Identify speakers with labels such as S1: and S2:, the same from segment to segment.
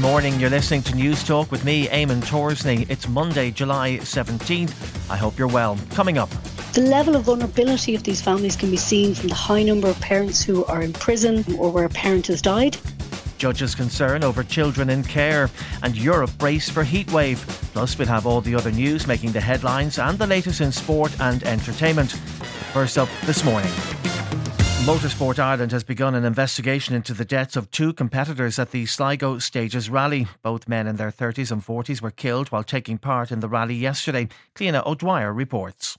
S1: morning. You're listening to Newstalk with me, Eamon Torsney. It's Monday, July 17th. I hope you're well. Coming up.
S2: The level of vulnerability of these families can be seen from the high number of parents who are in prison or where a parent has died.
S1: Judges' concern over children in care and Europe brace for heatwave. Plus, we'll have all the other news making the headlines and the latest in sport and entertainment. First up this morning. Motorsport Ireland has begun an investigation into the deaths of two competitors at the Sligo Stages Rally. Both men in their 30s and 40s were killed while taking part in the rally yesterday. Cliona O'Dwyer reports.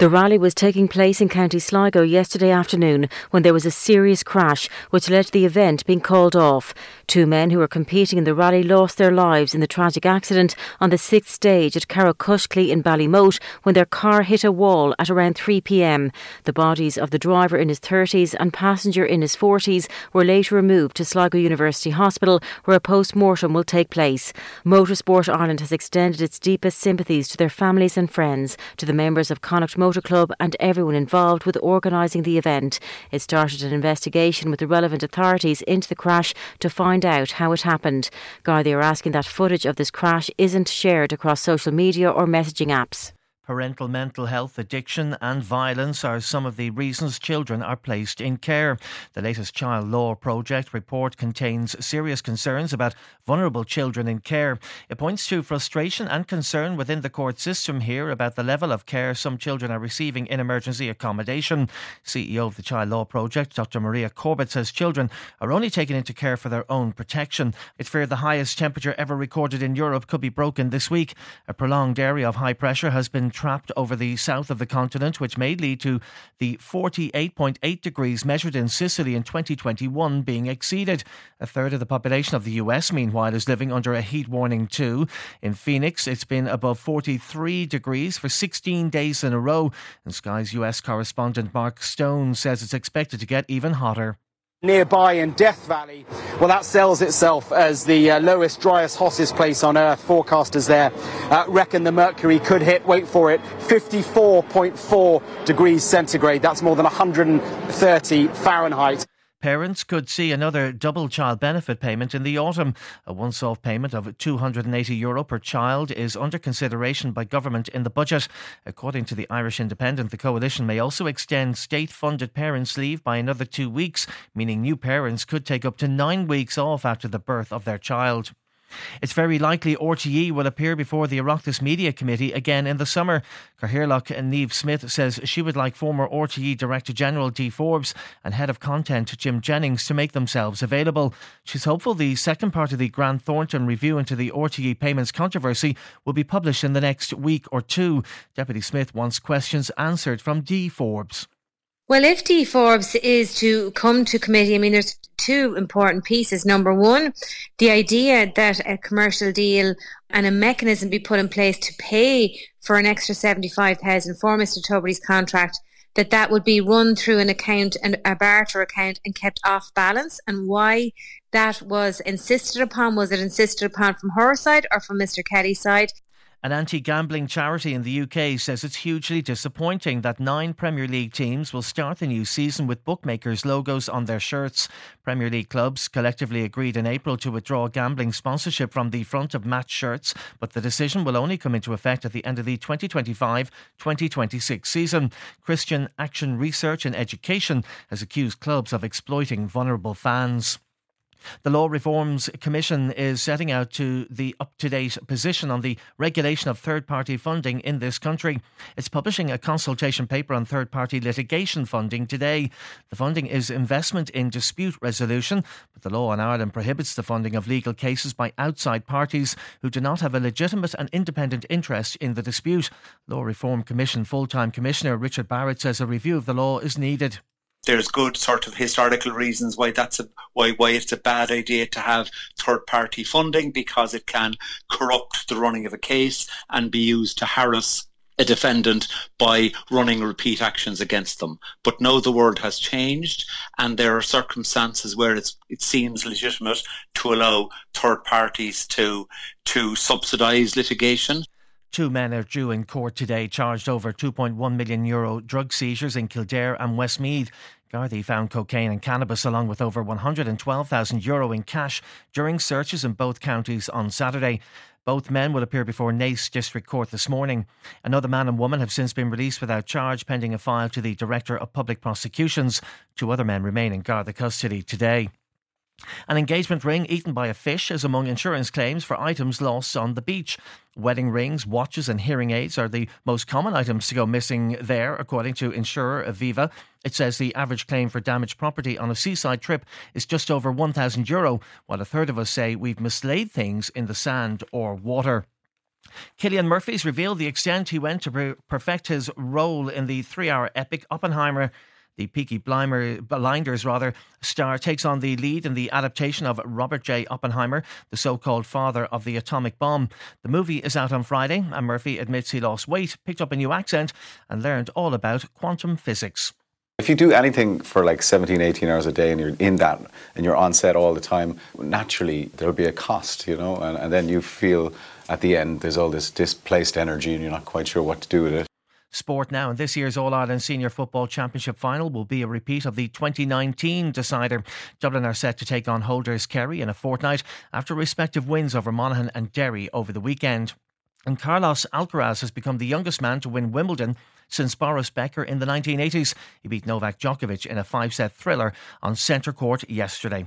S3: The rally was taking place in County Sligo yesterday afternoon when there was a serious crash which led to the event being called off. Two men who were competing in the rally lost their lives in the tragic accident on the sixth stage at Carrowcushcley in Ballymote when their car hit a wall at around 3 pm. The bodies of the driver in his 30s and passenger in his 40s were later removed to Sligo University Hospital where a post mortem will take place. Motorsport Ireland has extended its deepest sympathies to their families and friends, to the members of Connacht Motor Motor Club and everyone involved with organising the event. It started an investigation with the relevant authorities into the crash to find out how it happened. Gardaí are asking that footage of this crash isn't shared across social media or messaging apps.
S1: Parental mental health, addiction, and violence are some of the reasons children are placed in care. The latest Child Law Project report contains serious concerns about vulnerable children in care. It points to frustration and concern within the court system here about the level of care some children are receiving in emergency accommodation. CEO of the Child Law Project, Dr. Maria Corbett, says children are only taken into care for their own protection. It's feared the highest temperature ever recorded in Europe could be broken this week. A prolonged area of high pressure has been trapped over the south of the continent, which may lead to the 48.8 degrees measured in Sicily in 2021 being exceeded. A third of the population of the US, meanwhile, is living under a heat warning too. In Phoenix, it's been above 43 degrees for 16 days in a row. And Sky's US correspondent Mark Stone says it's expected to get even hotter
S4: nearby in Death Valley. Well, that sells itself as the uh, lowest, driest, hottest place on Earth. Forecasters there uh, reckon the mercury could hit, wait for it, 54.4 degrees centigrade. That's more than 130 Fahrenheit.
S1: Parents could see another double child benefit payment in the autumn. A once off payment of €280 Euro per child is under consideration by government in the budget. According to the Irish Independent, the coalition may also extend state funded parents' leave by another two weeks, meaning new parents could take up to nine weeks off after the birth of their child. It's very likely RTE will appear before the Oireachtas Media Committee again in the summer. Cathaoirleach Niamh Smyth says she would like former RTE Director General Dee Forbes and Head of Content Jim Jennings to make themselves available. She's hopeful the second part of the Grant Thornton review into the RTE payments controversy will be published in the next week or two. Deputy Smyth wants questions answered from Dee Forbes.
S5: Well, if Dee Forbes is to come to committee, I mean, there's two important pieces. Number one, the idea that a commercial deal and a mechanism be put in place to pay for an extra 75,000 for Mr. Tubridy's contract, that that would be run through an account and a barter account and kept off balance and why that was insisted upon. Was it insisted upon from her side or from Mr. Kelly's side?
S1: An anti gambling charity in the UK says it's hugely disappointing that nine Premier League teams will start the new season with bookmakers' logos on their shirts. Premier League clubs collectively agreed in April to withdraw gambling sponsorship from the front of match shirts, but the decision will only come into effect at the end of the 2025 2026 season. Christian Action Research and Education has accused clubs of exploiting vulnerable fans. The Law Reforms Commission is setting out to the up to date position on the regulation of third party funding in this country. It's publishing a consultation paper on third party litigation funding today. The funding is investment in dispute resolution, but the law in Ireland prohibits the funding of legal cases by outside parties who do not have a legitimate and independent interest in the dispute. Law Reform Commission full time Commissioner Richard Barrett says a review of the law is needed
S6: there's good sort of historical reasons why that's a why why it's a bad idea to have third party funding because it can corrupt the running of a case and be used to harass a defendant by running repeat actions against them. But no, the world has changed, and there are circumstances where it seems legitimate to allow third parties to to subsidise litigation.
S1: Two men are due in court today charged over 2.1 million euro drug seizures in Kildare and Westmeath. Gardaí found cocaine and cannabis along with over 112,000 euro in cash during searches in both counties on Saturday. Both men will appear before Naas District Court this morning. Another man and woman have since been released without charge pending a file to the Director of Public Prosecutions. Two other men remain in Garda custody today. An engagement ring eaten by a fish is among insurance claims for items lost on the beach. Wedding rings, watches, and hearing aids are the most common items to go missing there, according to insurer Aviva. It says the average claim for damaged property on a seaside trip is just over €1,000, Euro, while a third of us say we've mislaid things in the sand or water. Cillian Murphy's revealed the extent he went to perfect his role in the three hour epic Oppenheimer the Peaky Blinders rather star takes on the lead in the adaptation of Robert J. Oppenheimer, the so-called father of the atomic bomb. The movie is out on Friday, and Murphy admits he lost weight, picked up a new accent, and learned all about quantum physics.
S7: If you do anything for like 17, 18 hours a day and you're in that and you're on set all the time, naturally there'll be a cost, you know, and, and then you feel at the end there's all this displaced energy and you're not quite sure what to do with it.
S1: Sport now, and this year's All Ireland Senior Football Championship final will be a repeat of the 2019 decider. Dublin are set to take on holders Kerry in a fortnight after respective wins over Monaghan and Derry over the weekend. And Carlos Alcaraz has become the youngest man to win Wimbledon since Boris Becker in the 1980s. He beat Novak Djokovic in a five set thriller on centre court yesterday.